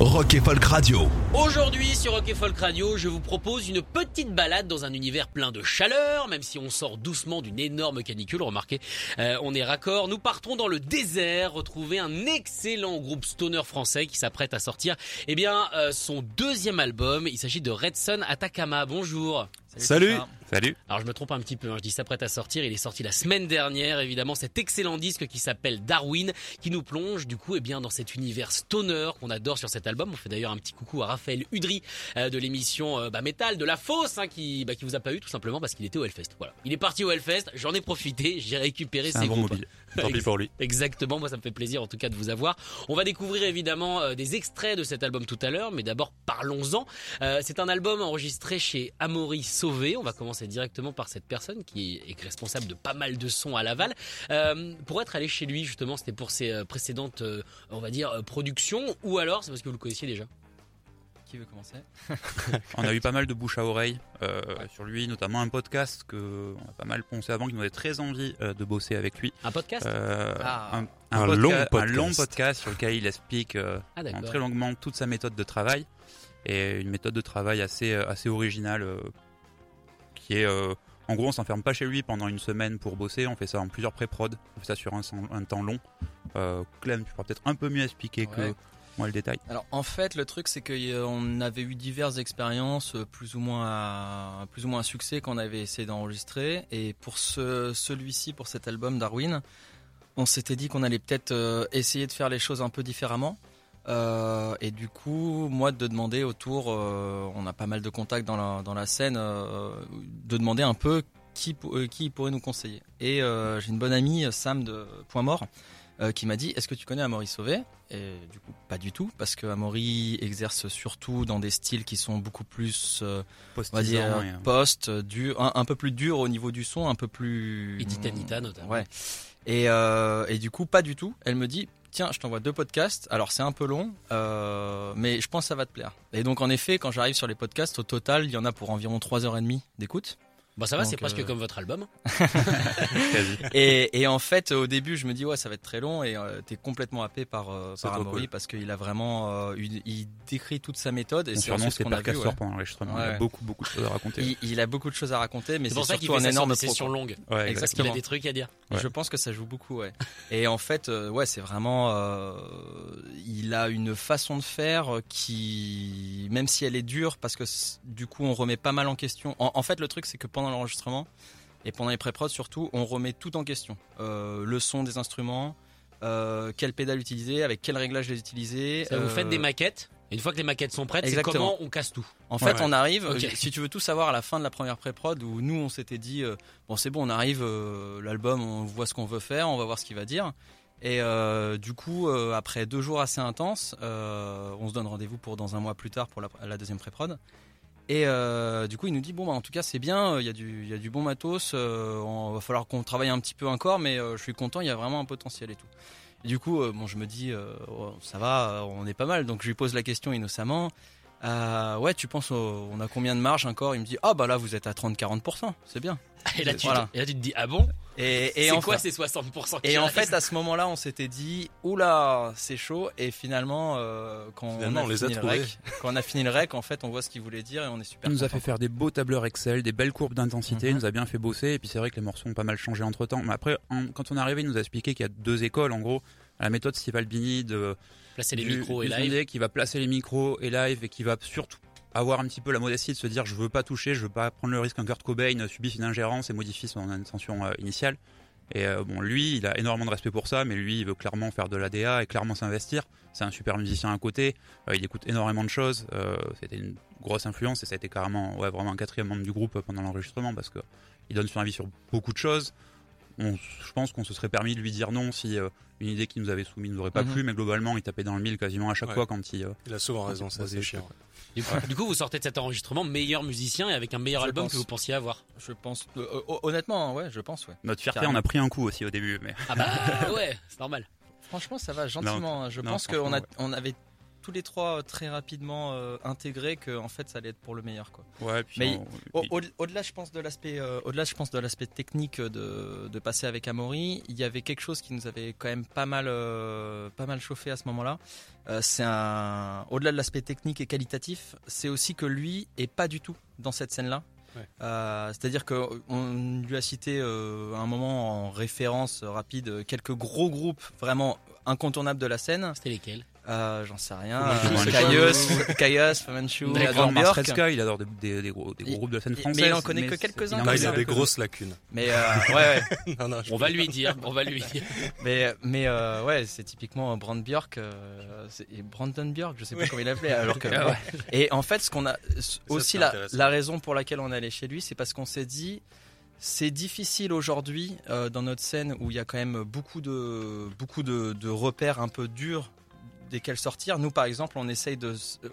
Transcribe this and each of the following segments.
Rock et Folk Radio. Aujourd'hui sur Rock et Folk Radio, je vous propose une petite balade dans un univers plein de chaleur, même si on sort doucement d'une énorme canicule. Remarquez, euh, on est raccord. Nous partons dans le désert, retrouver un excellent groupe stoner français qui s'apprête à sortir, eh bien, euh, son deuxième album. Il s'agit de Red Sun Atacama. Bonjour. Salut. Salut. Alors je me trompe un petit peu, hein, je dis s'apprête à sortir, il est sorti la semaine dernière, évidemment, cet excellent disque qui s'appelle Darwin, qui nous plonge du coup eh bien dans cet univers stoner qu'on adore sur cet album. On fait d'ailleurs un petit coucou à Raphaël Udry euh, de l'émission euh, bah, Metal de la Fosse, hein, qui bah, qui vous a pas eu tout simplement parce qu'il était au Hellfest. Voilà, il est parti au Hellfest, j'en ai profité, j'ai récupéré ses un bon groupes. mobile. Tant pis pour lui. Exactement, moi ça me fait plaisir en tout cas de vous avoir. On va découvrir évidemment euh, des extraits de cet album tout à l'heure, mais d'abord parlons-en. Euh, c'est un album enregistré chez Amaury On va commencer directement par cette personne qui est responsable de pas mal de sons à Laval. Euh, pour être allé chez lui justement, c'était pour ses euh, précédentes, euh, on va dire, productions, ou alors c'est parce que vous le connaissiez déjà. Qui veut commencer? On a eu pas mal de bouche à oreille euh, sur lui, notamment un podcast que on a pas mal poncé avant, qui nous avait très envie euh, de bosser avec lui. Un podcast? Euh, Ah. un, Un podca- long un podcast. long podcast sur lequel il explique euh, Ah très longuement toute sa méthode de travail et une méthode de travail assez assez originale euh, qui est euh, en gros on s'enferme pas chez lui pendant une semaine pour bosser, on fait ça en plusieurs pré-prod, on fait ça sur un, un temps long. Euh, Clem, tu pourras peut-être un peu mieux expliquer que moi le détail. Alors en fait le truc c'est qu'on avait eu diverses expériences euh, plus ou moins à, plus ou moins à succès qu'on avait essayé d'enregistrer et pour ce, celui-ci pour cet album Darwin on s'était dit qu'on allait peut-être essayer de faire les choses un peu différemment Euh, et du coup moi de demander autour euh, on a pas mal de contacts dans la, dans la scène euh, de demander un peu qui, euh, qui pourrait nous conseiller. Et euh, j'ai une bonne amie Sam de Point Mort euh, qui m'a dit est-ce que tu connais Amaury Sauvé? Et du coup pas du tout parce que Amaury exerce surtout dans des styles qui sont beaucoup plus euh, on va dire post dur un, un peu plus dur au niveau du son un peu plus Et Titanita notamment. ouais. Et, euh, et du coup pas du tout. Elle me dit tiens je t'envoie deux podcasts. Alors c'est un peu long euh, mais je pense que ça va te plaire. Et donc en effet quand j'arrive sur les podcasts au total il y en a pour environ 3h30 d'écoute Bah ça va, c'est presque euh, comme votre album. quasi. et, et en fait, au début, je me dis ouais, ça va être très long et euh, t'es complètement happé par euh, par Amaury cool. parce qu'il a vraiment, euh, une- il décrit toute sa méthode et c'est ce qu'on a vu. Ouais. pendant l'enregistrement. Il Ouais. a beaucoup beaucoup de choses à raconter. Il, il a beaucoup de choses à raconter, mais C'est pour ça qu'il surtout fait un énorme quoi. longues. Ouais, Parce qu'il a Exactement. des trucs à dire. Ouais. Je pense que ça joue beaucoup, ouais. Et en fait, euh, ouais, c'est vraiment, euh, il a une façon de faire qui, même si elle est dure, parce que du coup, on remet pas mal en question. En, en fait, le truc, c'est que pendant l'enregistrement et pendant les pré-prod surtout, on remet tout en question. Euh, le son des instruments, euh, quelle pédale utiliser, avec quel réglage les utiliser. Ça, Vous euh, faites des maquettes. Et une fois que les maquettes sont prêtes, c'est Exactement. comment on casse tout. En fait, Ouais. on arrive, euh, si tu veux tout savoir à la fin de la première pré-prod, où nous on s'était dit, euh, bon c'est bon, on arrive, euh, l'album, on voit ce qu'on veut faire, on va voir ce qu'il va dire. Et euh, du coup, euh, après deux jours assez intenses, euh, on se donne rendez-vous pour dans un mois plus tard pour la, la deuxième pré-prod. Et euh, du coup, il nous dit, bon, bah, en tout cas, c'est bien, il y, a du- il y a du bon matos, euh, on va falloir qu'on travaille un petit peu encore, mais euh, je suis content, il y a vraiment un potentiel et tout. Du coup, euh, bon, je me dis, euh, oh, ça va, euh, on est pas mal. Donc je lui pose la question innocemment. Euh, ouais, tu penses, au- on a combien de marge encore? Il me dit, ah bah là, vous êtes à 30-40%, c'est bien. Et là, tu, Voilà. et là, tu te dis, ah bon? Et, et C'est en quoi fait, ces 60% qui et en fait, à ce moment-là, on s'était dit, oula, c'est chaud. Et finalement, euh, quand, Finalement, on a on les a fini le rec, quand on a fini le rec, en fait, on voit ce qu'il voulait dire et on est super. Il nous a fait faire des beaux tableurs Excel, des belles courbes d'intensité, Mhm. il nous a bien fait bosser, et puis c'est vrai que les morceaux ont pas mal changé entre temps. Mais après, en- quand on est arrivé, il nous a expliqué qu'il y a deux écoles, en gros, à la méthode Steve Albini de Placer les du- micros et live. Qui va placer les micros et live, et qui va surtout avoir un petit peu la modestie de se dire je veux pas toucher, je veux pas prendre le risque qu'un Kurt Cobain subisse une ingérence et modifie son intention euh, initiale. Et euh, bon, lui, il a énormément de respect pour ça, mais lui, il veut clairement faire de l'ADA et clairement s'investir. C'est un super musicien à côté, euh, il écoute énormément de choses. euh, C'était une grosse influence et ça a été carrément, ouais, vraiment un quatrième membre du groupe pendant l'enregistrement parce que il donne son avis sur beaucoup de choses. On- je pense qu'on se serait permis de lui dire non si euh, une idée qu'il nous avait soumise nous aurait pas Mhm. plu, mais globalement, il tapait dans le mille quasiment à chaque Ouais. fois quand il. euh, Il a souvent raison, c'est assez Posé, chiant. Du coup, du coup, vous sortez de cet enregistrement meilleur musicien et avec un meilleur Je album pense. que vous pensiez avoir. Je pense. euh, honnêtement, ouais, je pense, ouais. Notre fierté, Carrément. on a pris un coup aussi au début, mais Ah bah ouais, c'est normal. Franchement, ça va gentiment. hein. Je non, pense qu'on ouais. on avait tous les trois très rapidement euh, intégré que en fait, ça allait être pour le meilleur, quoi. ouais. Puis Mais on- Au- au- Au-delà, je pense de l'aspect, euh, au-delà, je pense de l'aspect technique de, de passer avec Amaury, il y avait quelque chose qui nous avait quand même pas mal, euh, pas mal chauffé à ce moment-là. Euh, c'est un, au-delà de l'aspect technique et qualitatif, c'est aussi que lui est pas du tout dans cette scène-là. Ouais. Euh, c'est-à-dire qu'on lui a cité euh, à un moment en référence rapide quelques gros groupes vraiment incontournables de la scène. C'était lesquels? Euh, J'en sais rien. Manchu. Caius, Caius, Fu Manchu, D'accord. il adore il des, des- des gros, des gros Il- groupes de la scène mais française. il en connaît que quelques-uns, Ouais, il a des grosses lacunes. Mais euh, ouais, ouais. Non, non, je On va lui dire, on va lui dire. Mais, mais euh, ouais, c'est typiquement Brand euh, c'est- et Brandon Björk, je sais pas comment il l'appelait. Alors que, Ah ouais. Et en fait, ce qu'on a aussi la, la raison pour laquelle on est allé chez lui, c'est parce qu'on s'est dit, c'est difficile aujourd'hui euh, dans notre scène où il y a quand même beaucoup de beaucoup de, de repères un peu durs desquels sortir. Nous, par exemple, on essaye de, euh,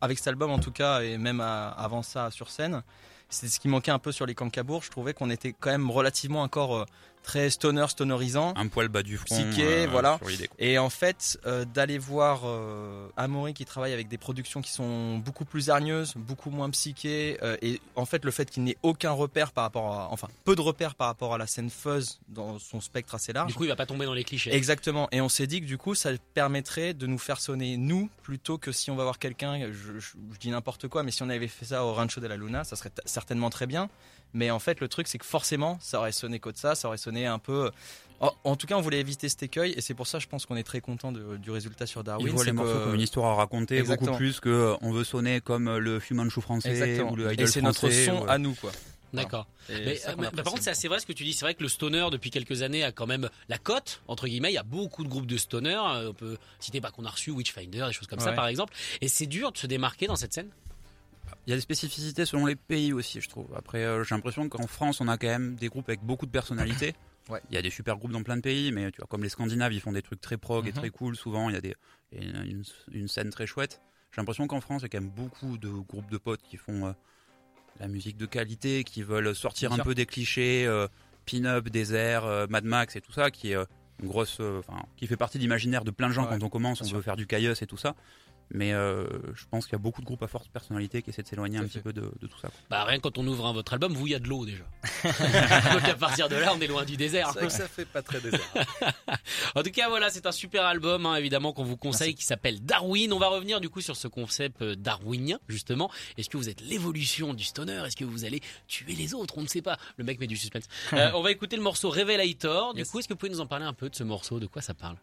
avec cet album en tout cas, et même avant ça sur scène, c'est ce qui manquait un peu sur les Cancabours. Je trouvais qu'on était quand même relativement encore euh, très stoner, stonerisant. Un poil bas du front. Psyché, voilà. l'idée, quoi. Et en fait, euh, d'aller voir euh, Amaury qui travaille avec des productions qui sont beaucoup plus hargneuses, beaucoup moins psychées, euh, et en fait le fait qu'il n'ait aucun repère par rapport à, enfin peu de repères par rapport à la scène fuzz dans son spectre assez large. Du coup, il va pas tomber dans les clichés. Exactement. Et on s'est dit que du coup, ça permettrait de nous faire sonner nous plutôt que si on va voir quelqu'un. Je, je- je dis n'importe quoi, mais si on avait fait ça au Rancho de la Luna, ça serait certainement très bien. Mais en fait, le truc, c'est que forcément, ça aurait sonné que de ça, ça aurait sonné un peu. En, en tout cas, on voulait éviter cet écueil, et c'est pour ça, je pense qu'on est très content de- du résultat sur Darwin. Il voit c'est les morceaux comme une histoire à raconter, Exactement. beaucoup plus que on veut sonner comme le Fumanchu français Exactement. ou le Et Idol c'est notre son ou, euh, à nous, quoi. D'accord. Et Mais, euh, mais- par contre, c'est assez vrai ce que tu dis. C'est vrai que le stoner, depuis quelques années, a quand même la cote, entre guillemets. Il y a beaucoup de groupes de stoner. Euh, On peut citer bah, qu'on a reçu Witchfinder, des choses comme ça, par exemple. Et c'est dur de se démarquer dans cette scène? Il y a des spécificités selon les pays aussi, je trouve. Après, euh, j'ai l'impression qu'en France, on a quand même des groupes avec beaucoup de personnalité. Ouais. Il y a des super groupes dans plein de pays, mais tu vois, comme les Scandinaves, ils font des trucs très prog et Mhm. très cool. Souvent, il y a, des, il y a une, une scène très chouette. J'ai l'impression qu'en France, il y a quand même beaucoup de groupes de potes qui font euh, la musique de qualité, qui veulent sortir un peu des clichés, euh, pin-up, désert, euh, Mad Max et tout ça, qui est euh, une grosse, qui fait partie de l'imaginaire de plein de gens Ouais, quand on commence. On veut faire du cailloux et tout ça. Mais euh, je pense qu'il y a beaucoup de groupes à forte personnalité qui essaient de s'éloigner un petit peu de, de tout ça. quoi. Bah, rien que quand on ouvre hein, votre album, vous, il y a de l'eau déjà. Donc à partir de là, on est loin du désert. C'est vrai que ça fait pas très désert. En tout cas, voilà, c'est un super album, hein, évidemment, qu'on vous conseille, qui s'appelle Darwin. On va revenir du coup sur ce concept euh, darwinien, justement. Est-ce que vous êtes l'évolution du stoner? Est-ce que vous allez tuer les autres? On ne sait pas. Le mec met du suspense. Euh, on va écouter le morceau Revelator. Du Yes. coup, est-ce que vous pouvez nous en parler un peu de ce morceau? De quoi ça parle?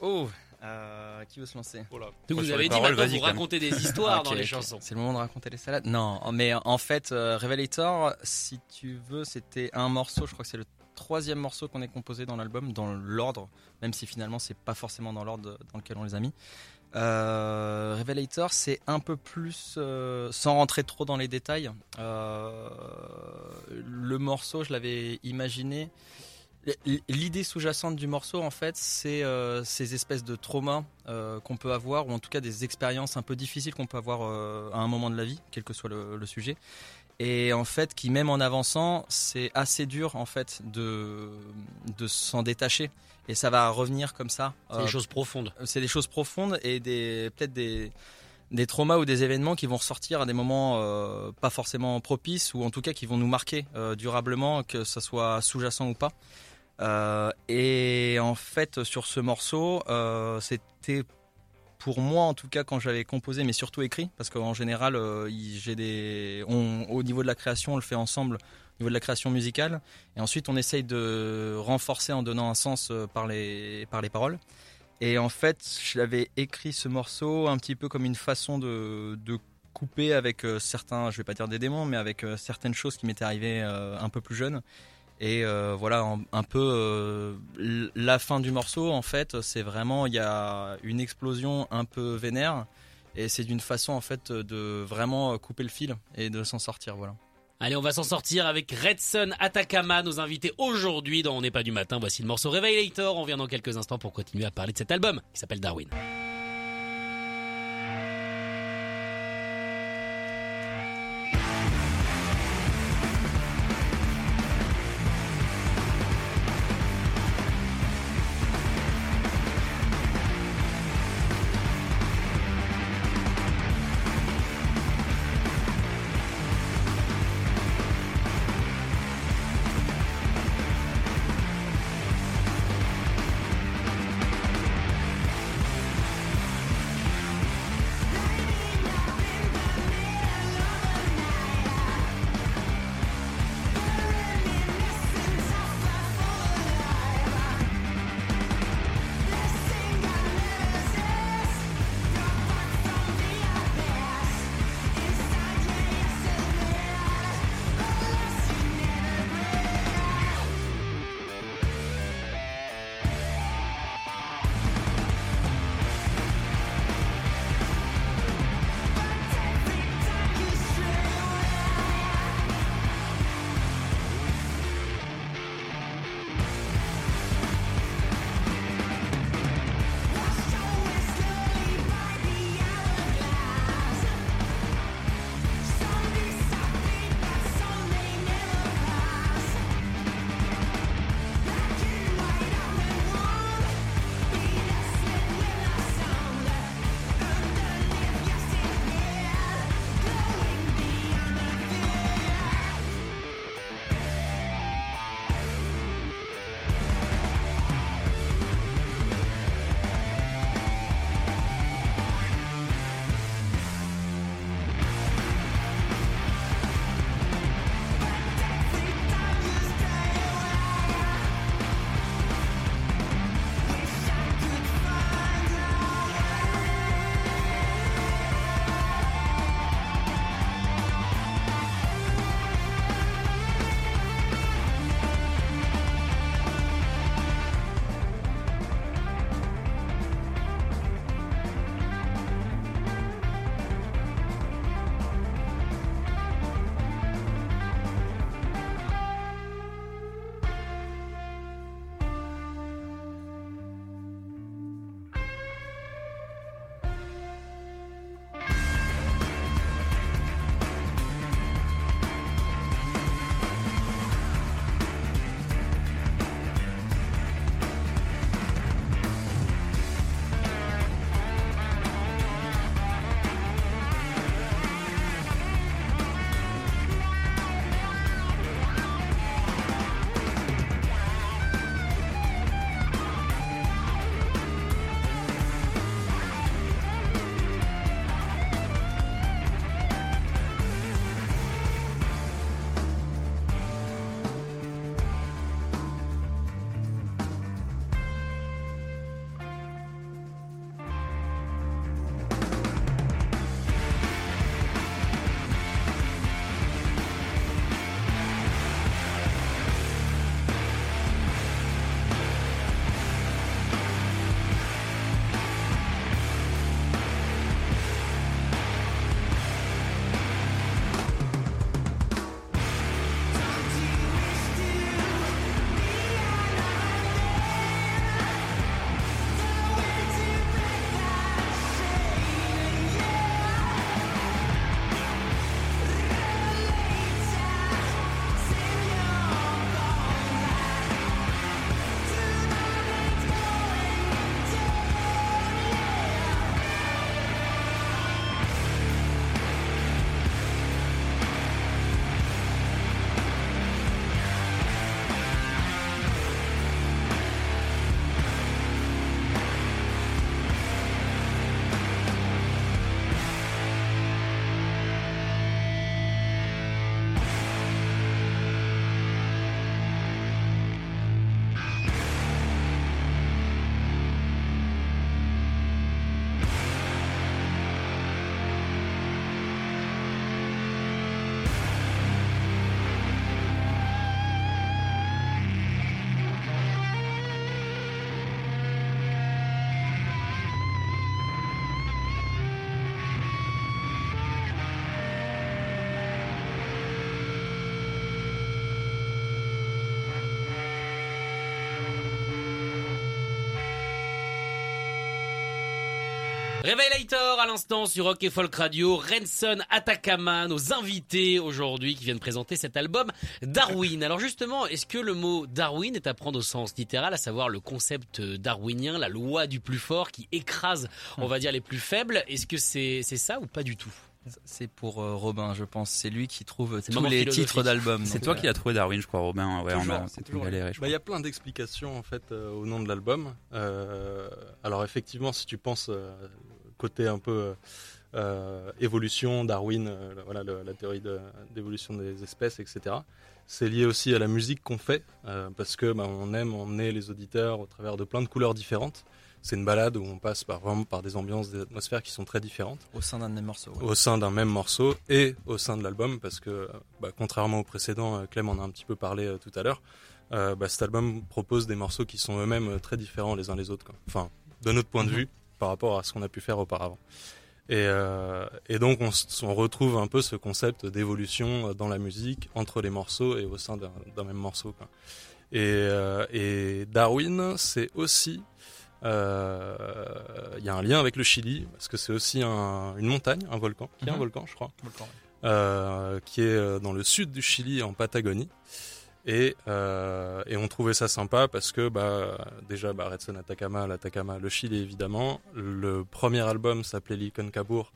Oh, euh, qui veut se lancer. Donc, Vous avez dit paroles, maintenant, vous même. racontez des histoires Ok, dans les chansons. C'est le moment de raconter les salades. Non, mais en fait, euh, Revelator, si tu veux, c'était un morceau. Je crois que c'est le troisième morceau qu'on ait composé dans l'album, dans l'ordre, même si finalement c'est pas forcément dans l'ordre dans lequel on les a mis. Euh, Revelator, c'est un peu plus, euh, sans rentrer trop dans les détails. euh, le morceau, je l'avais imaginé. L'idée sous-jacente du morceau, en fait, c'est euh, ces espèces de traumas euh, qu'on peut avoir, ou en tout cas des expériences un peu difficiles qu'on peut avoir euh, à un moment de la vie, quel que soit le, le sujet. Et en fait, qui même en avançant, c'est assez dur en fait de, de s'en détacher. Et ça va revenir comme ça. C'est des choses profondes. c'est des choses profondes et des peut-être des des traumas ou des événements qui vont ressortir à des moments euh, pas forcément propices ou en tout cas qui vont nous marquer euh, durablement, que ça soit sous-jacent ou pas. Euh, et en fait, sur ce morceau, euh, c'était pour moi en tout cas quand j'avais composé, mais surtout écrit, parce qu'en général, euh, des, au niveau de la création, on le fait ensemble, au niveau de la création musicale, et ensuite on essaye de renforcer en donnant un sens par les par les paroles. Et en fait, j'avais écrit ce morceau un petit peu comme une façon de, de couper avec certains, je vais pas dire des démons, mais avec certaines choses qui m'étaient arrivées un peu plus jeune. Et euh, voilà, un peu euh, la fin du morceau, en fait, c'est vraiment, il y a une explosion un peu vénère. Et c'est d'une façon, en fait, de vraiment couper le fil et de s'en sortir, voilà. Allez, on va s'en sortir avec Redson Atacama, nos invités aujourd'hui dans On n'est pas du matin. Voici le morceau Revelator. On vient dans quelques instants pour continuer à parler de cet album qui s'appelle Darwin. Révélator à l'instant sur Rock et Folk Radio, Renson Atakama, nos invités aujourd'hui qui viennent présenter cet album Darwin. Alors justement, est-ce que le mot Darwin est à prendre au sens littéral, à savoir le concept darwinien, la loi du plus fort qui écrase, on va dire, les plus faibles? Est-ce que c'est c'est ça ou pas du tout? C'est pour euh, Robin, je pense. C'est lui qui trouve tous les titres d'albums. C'est toi euh, qui as trouvé Darwin, je crois, Robin. Ouais, Toujours, on a, c'est on a toujours galéré, Bah, Il y a plein d'explications en fait euh, au nom de l'album. Euh, alors effectivement, si tu penses euh, côté un peu euh, évolution, Darwin, euh, voilà le- la théorie de- d'évolution des espèces, etc. C'est lié aussi à la musique qu'on fait euh, parce que bah, on aime emmener les auditeurs au travers de plein de couleurs différentes. C'est une balade où on passe par, vraiment par des ambiances, des atmosphères qui sont très différentes au sein d'un morceaux. ouais. au sein d'un même morceau et au sein de l'album parce que bah, contrairement au précédent, Clem en a un petit peu parlé euh, tout à l'heure, euh, bah, cet album propose des morceaux qui sont eux-mêmes très différents les uns les autres. quoi. Enfin, de notre point de Mhm. vue par rapport à ce qu'on a pu faire auparavant. Et, euh, et donc on, retrouve un peu ce concept d'évolution euh, dans la musique entre les morceaux et au sein d'un même morceau. quoi. Et, euh, et Darwin, c'est aussi il y a un lien avec le Chili parce que c'est aussi un- une montagne, un volcan, qui est un Mhm. volcan, je crois, Volcan, ouais. qui est dans le sud du Chili, en Patagonie. Et, euh, et on trouvait ça sympa parce que bah, déjà bah, Redson Atacama, l'Atacama, le Chili évidemment. Le premier album s'appelait Liconcabour.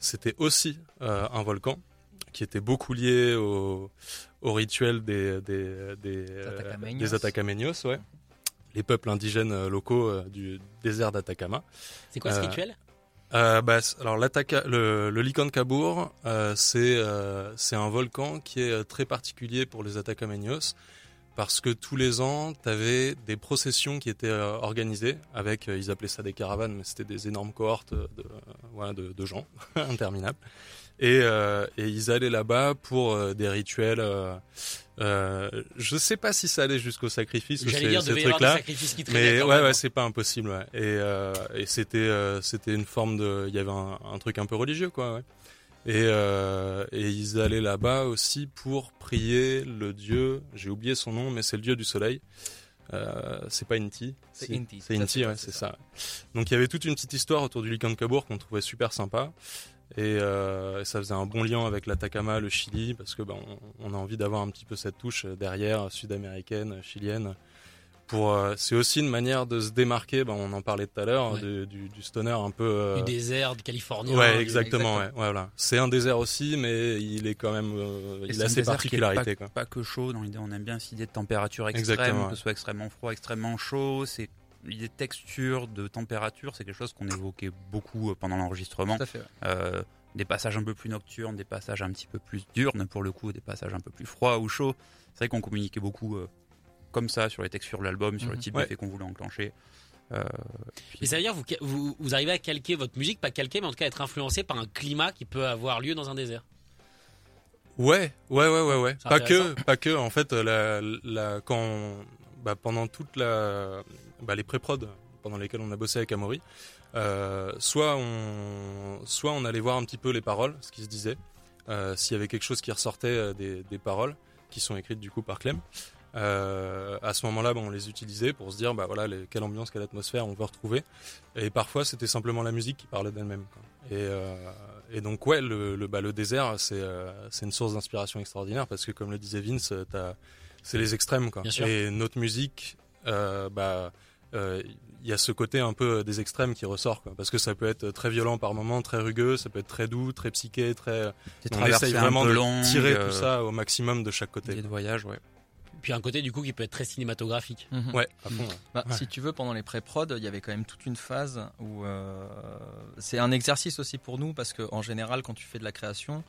C'était aussi euh, un volcan qui était beaucoup lié au, au rituel des, des, des, euh, Atacameños. des Atacameños, ouais. les peuples indigènes euh, locaux euh, du désert d'Atacama. C'est quoi ce Euh, rituel? Euh, bah, alors le, le Licancabour, euh, c'est euh, un volcan qui est euh, très particulier pour les Atacameños parce que tous les ans, tu avais des processions qui étaient euh, organisées avec, euh, ils appelaient ça des caravanes, mais c'était des énormes cohortes de, voilà, de, de gens interminables. Et, et ils allaient là-bas pour des rituels. Euh, je sais pas si ça allait jusqu'au sacrifice ou J'allais ces, dire, ces devait sacrifices qui Mais ouais, ouais, c'est pas impossible. Ouais. Et, euh, et c'était, euh, c'était une forme de, il y avait un, un truc un peu religieux, quoi. Ouais. Et, et ils allaient là-bas aussi pour prier le dieu. J'ai oublié son nom, mais c'est le dieu du soleil. Euh, c'est pas Inti. C'est. Inti, C'est Inti, ouais, c'est ça. Donc il y avait toute une petite histoire autour du Licancabour qu'on trouvait super sympa. Et, euh, et ça faisait un bon lien avec l'Atacama, le Chili, parce que ben, on, on a envie d'avoir un petit peu cette touche derrière, sud-américaine, chilienne. Pour, euh, c'est aussi une manière de se démarquer. Ben, on en parlait tout à l'heure Ouais. du, du stoner un peu. euh, Du désert, du Californien. Ouais, exactement. exactement. Ouais, voilà. C'est un désert aussi, mais il est quand même, euh, il a ses particularités. Pas, quoi. pas que chaud dans l'idée, on aime bien cette idée de température extrême, Exactement, que ce soit extrêmement froid, extrêmement chaud. C'est l'idée de texture, de température, c'est quelque chose qu'on évoquait beaucoup euh, pendant l'enregistrement. Ouais. Euh, des passages un peu plus nocturnes, des passages un petit peu plus diurnes pour le coup, des passages un peu plus froids ou chauds. C'est vrai qu'on communiquait beaucoup euh, comme ça sur les textures de l'album, sur le Mhm. type Ouais. d'effet qu'on voulait enclencher. Euh, Et ça veut dire vous, vous vous arrivez à calquer votre musique, pas calquer, mais en tout cas être influencé par un climat qui peut avoir lieu dans un désert. Ouais, ouais, ouais, ouais, Pas que, pas que. En fait, la, la, quand, bah, pendant toute la, bah, les pré-prod pendant lesquels on a bossé avec Amaury, euh, soit on, soit on allait voir un petit peu les paroles, ce qui se disait, euh, s'il y avait quelque chose qui ressortait euh, des, des paroles qui sont écrites du coup par Clem. Euh, à ce moment-là, bah, on les utilisait pour se dire, bah voilà, les- quelle ambiance, quelle atmosphère on veut retrouver. Et parfois, c'était simplement la musique qui parlait d'elle-même. Et, et donc, ouais, le, le, bah, le désert, c'est une source d'inspiration extraordinaire parce que, comme le disait Vince, c'est les extrêmes. Quoi. Et notre musique, bah, il y a ce côté un peu des extrêmes qui ressort, quoi, parce que ça peut être très violent par moments, très rugueux, ça peut être très doux, très psyché, très. des On essaye vraiment de tirer euh, tout ça au maximum de chaque côté. idée de voyage, ouais. Puis un côté du coup qui peut être très cinématographique. Mhm. Ouais, à fond. ouais. Bah, Ouais. Si tu veux, pendant les pré-prod, il y avait quand même toute une phase où euh, c'est un exercice aussi pour nous parce qu'en général, quand tu fais de la création,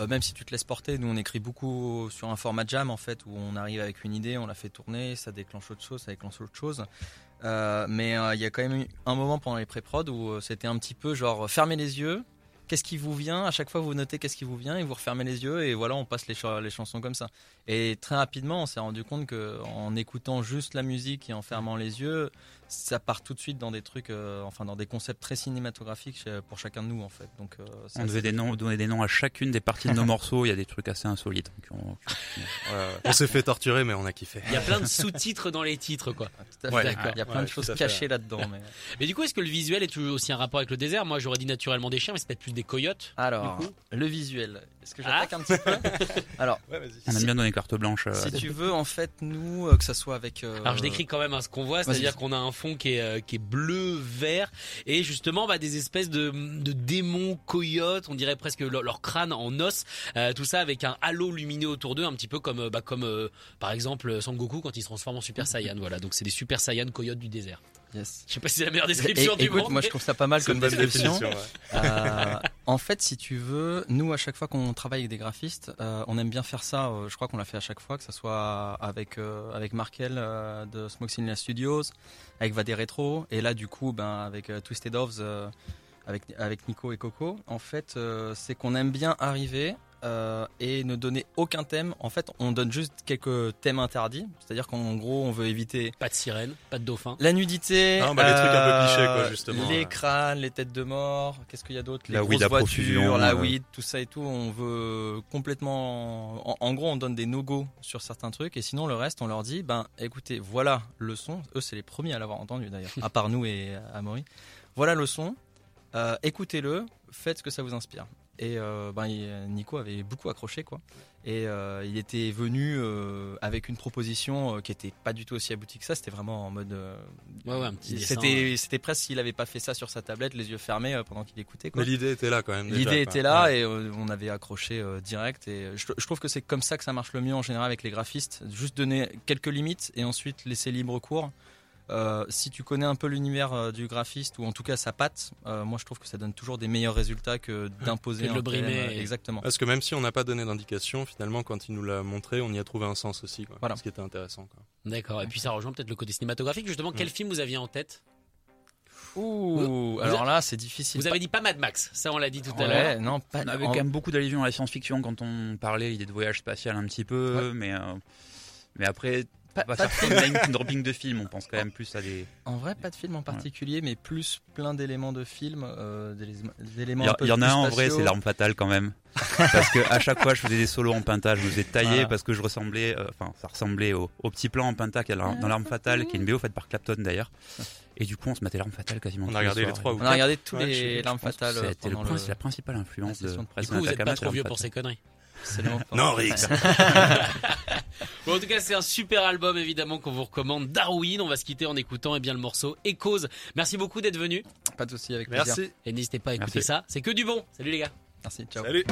euh, même si tu te laisses porter, nous on écrit beaucoup sur un format jam en fait où on arrive avec une idée, on la fait tourner, ça déclenche autre chose, ça déclenche autre chose. Euh, mais euh, il y a quand même eu un moment pendant les pré-prod où euh, c'était un petit peu genre fermer les yeux qu'est-ce qui vous vient. À chaque fois, vous notez qu'est-ce qui vous vient et vous refermez les yeux et voilà, on passe les, ch- les chansons comme ça. Et très rapidement, on s'est rendu compte que en écoutant juste la musique et en fermant les yeux, ça part tout de suite dans des trucs, euh, enfin dans des concepts très cinématographiques pour chacun de nous en fait. Donc, euh, On devait des noms, donner des noms à chacune des parties de nos morceaux. Il y a des trucs assez insolites. On s'est fait torturer, mais on a kiffé. Il y a plein de sous-titres dans les titres, quoi. Tout à Ouais, fait. d'accord. Il y a plein Ouais, de choses cachées là-dedans. Mais... Mais du coup, est-ce que le visuel est toujours aussi un rapport avec le désert? Moi, j'aurais dit naturellement des chiens, mais c'est peut-être plus des coyotes. Alors, le visuel. Est-ce que Ah. j'attaque un petit peu Alors, On aime bien donner carte blanche. euh, si tu veux, en fait, nous, euh, que ça soit avec. euh, Alors je décris quand même hein, ce qu'on voit, c'est-à-dire qu'on a un fond qui est, euh, qui est bleu, vert, et justement bah, des espèces de, de démons coyotes, on dirait presque leur, leur crâne en os, euh, tout ça avec un halo lumineux autour d'eux, un petit peu comme, bah, comme euh, par exemple Son Goku quand il se transforme en Super Saiyan. Voilà, donc c'est des Super Saiyan coyotes du désert. Yes. Je sais pas si c'est la meilleure description Et- du écoute, monde. moi je trouve ça pas mal comme bonne description. ouais. Euh, en fait, si tu veux, nous à chaque fois qu'on travaille avec des graphistes, euh, on aime bien faire ça. euh, je crois qu'on l'a fait à chaque fois, que ce soit avec euh, avec Markel euh, de Smoke Signal Studios, avec Vadé Retro, et là du coup, ben avec euh, Twisted Doves, euh, avec avec Nico et Coco. En fait, euh, c'est qu'on aime bien arriver. Euh, et ne donner aucun thème. En fait, on donne juste quelques thèmes interdits. C'est-à-dire qu'en gros, on veut éviter Pas de sirène, pas de dauphin. la nudité, Ah, bah, les trucs un peu euh, clichés, quoi, justement. Les Ouais. crânes, les têtes de mort, qu'est-ce qu'il y a d'autre? Les La grosses weed à voitures, profusion, la euh. weed, tout ça et tout. On veut complètement. En, en gros, on donne des no-go sur certains trucs et sinon, le reste, on leur dit ben écoutez, voilà le son. Eux, c'est les premiers à l'avoir entendu d'ailleurs, à part nous et Amaury. Voilà le son. Euh, écoutez-le, faites ce que ça vous inspire. Et euh, ben, Nico avait beaucoup accroché quoi. Et euh, il était venu euh, avec une proposition euh, qui était pas du tout aussi aboutie que ça. C'était vraiment en mode. euh, Ouais, ouais, un petit dessin, c'était c'était presque s'il avait pas fait ça sur sa tablette, les yeux fermés euh, pendant qu'il écoutait. quoi. Mais l'idée était là quand même. déjà, L'idée quoi. était là Ouais. et euh, on avait accroché euh, direct. Et je, je trouve que c'est comme ça que ça marche le mieux en général avec les graphistes. Juste donner quelques limites et ensuite laisser libre cours. Euh, si tu connais un peu l'univers euh, du graphiste ou en tout cas sa patte, euh, moi je trouve que ça donne toujours des meilleurs résultats que d'imposer le brimer et- Exactement. Parce que même si on n'a pas donné d'indication, finalement, quand il nous l'a montré, on y a trouvé un sens aussi. Quoi, Voilà. Ce qui était intéressant. D'accord, et puis ça rejoint peut-être le côté cinématographique. Justement, quel Mm. film vous aviez en tête? Ouh, alors là c'est difficile. Vous avez dit pas Mad Max, ça on l'a dit tout à Ouais, l'heure. non, pas. On avait en- quand même beaucoup d'allusions à la science-fiction quand on parlait l'idée de voyage spatial un petit peu, Ouais. mais euh, mais après Pas- on va pas faire comme name dropping de films, on pense quand même plus à des. En vrai, pas de film en particulier, mais plus plein d'éléments de film, euh. Il y, un a- peu il y en a un en vrai, c'est l'arme fatale quand même, parce que à chaque fois je faisais des solos en penta, je me faisais tailler Voilà. parce que je ressemblais, euh, enfin ça ressemblait au, au petit plan en penta qu'il y a dans dans l'arme fatale, qui est une BO faite par Clapton d'ailleurs, et du coup on se mettait l'arme fatale quasiment. On tous a regardé les trois ou On a regardé tous les larmes fatales. C'était le pendant prin- le- c'est la principale influence de de Du coup, vous êtes pas trop vieux pour ces conneries. Moment. Non, Rix Bon, en tout cas, c'est un super album évidemment qu'on vous recommande. Darwin, on va se quitter en écoutant eh bien le morceau Echoes. Merci beaucoup d'être venu Pas de souci avec plaisir. Merci. et n'hésitez pas à écouter Merci. ça. C'est que du bon. Salut les gars. Merci. Ciao. Salut.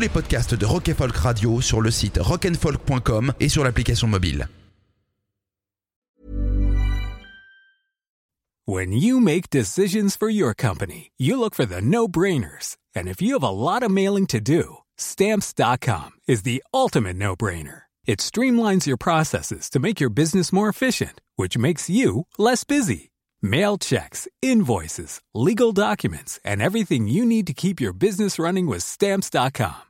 Les podcasts de Rock Folk Radio sur le site rockandfolk.com et sur l'application mobile. When you make decisions for your company, you look for the no-brainers. And if you have a lot of mailing to do, stamps.com is the ultimate no-brainer. It streamlines your processes to make your business more efficient, which makes you less busy. Mail checks, invoices, legal documents, and everything you need to keep your business running with stamps.com.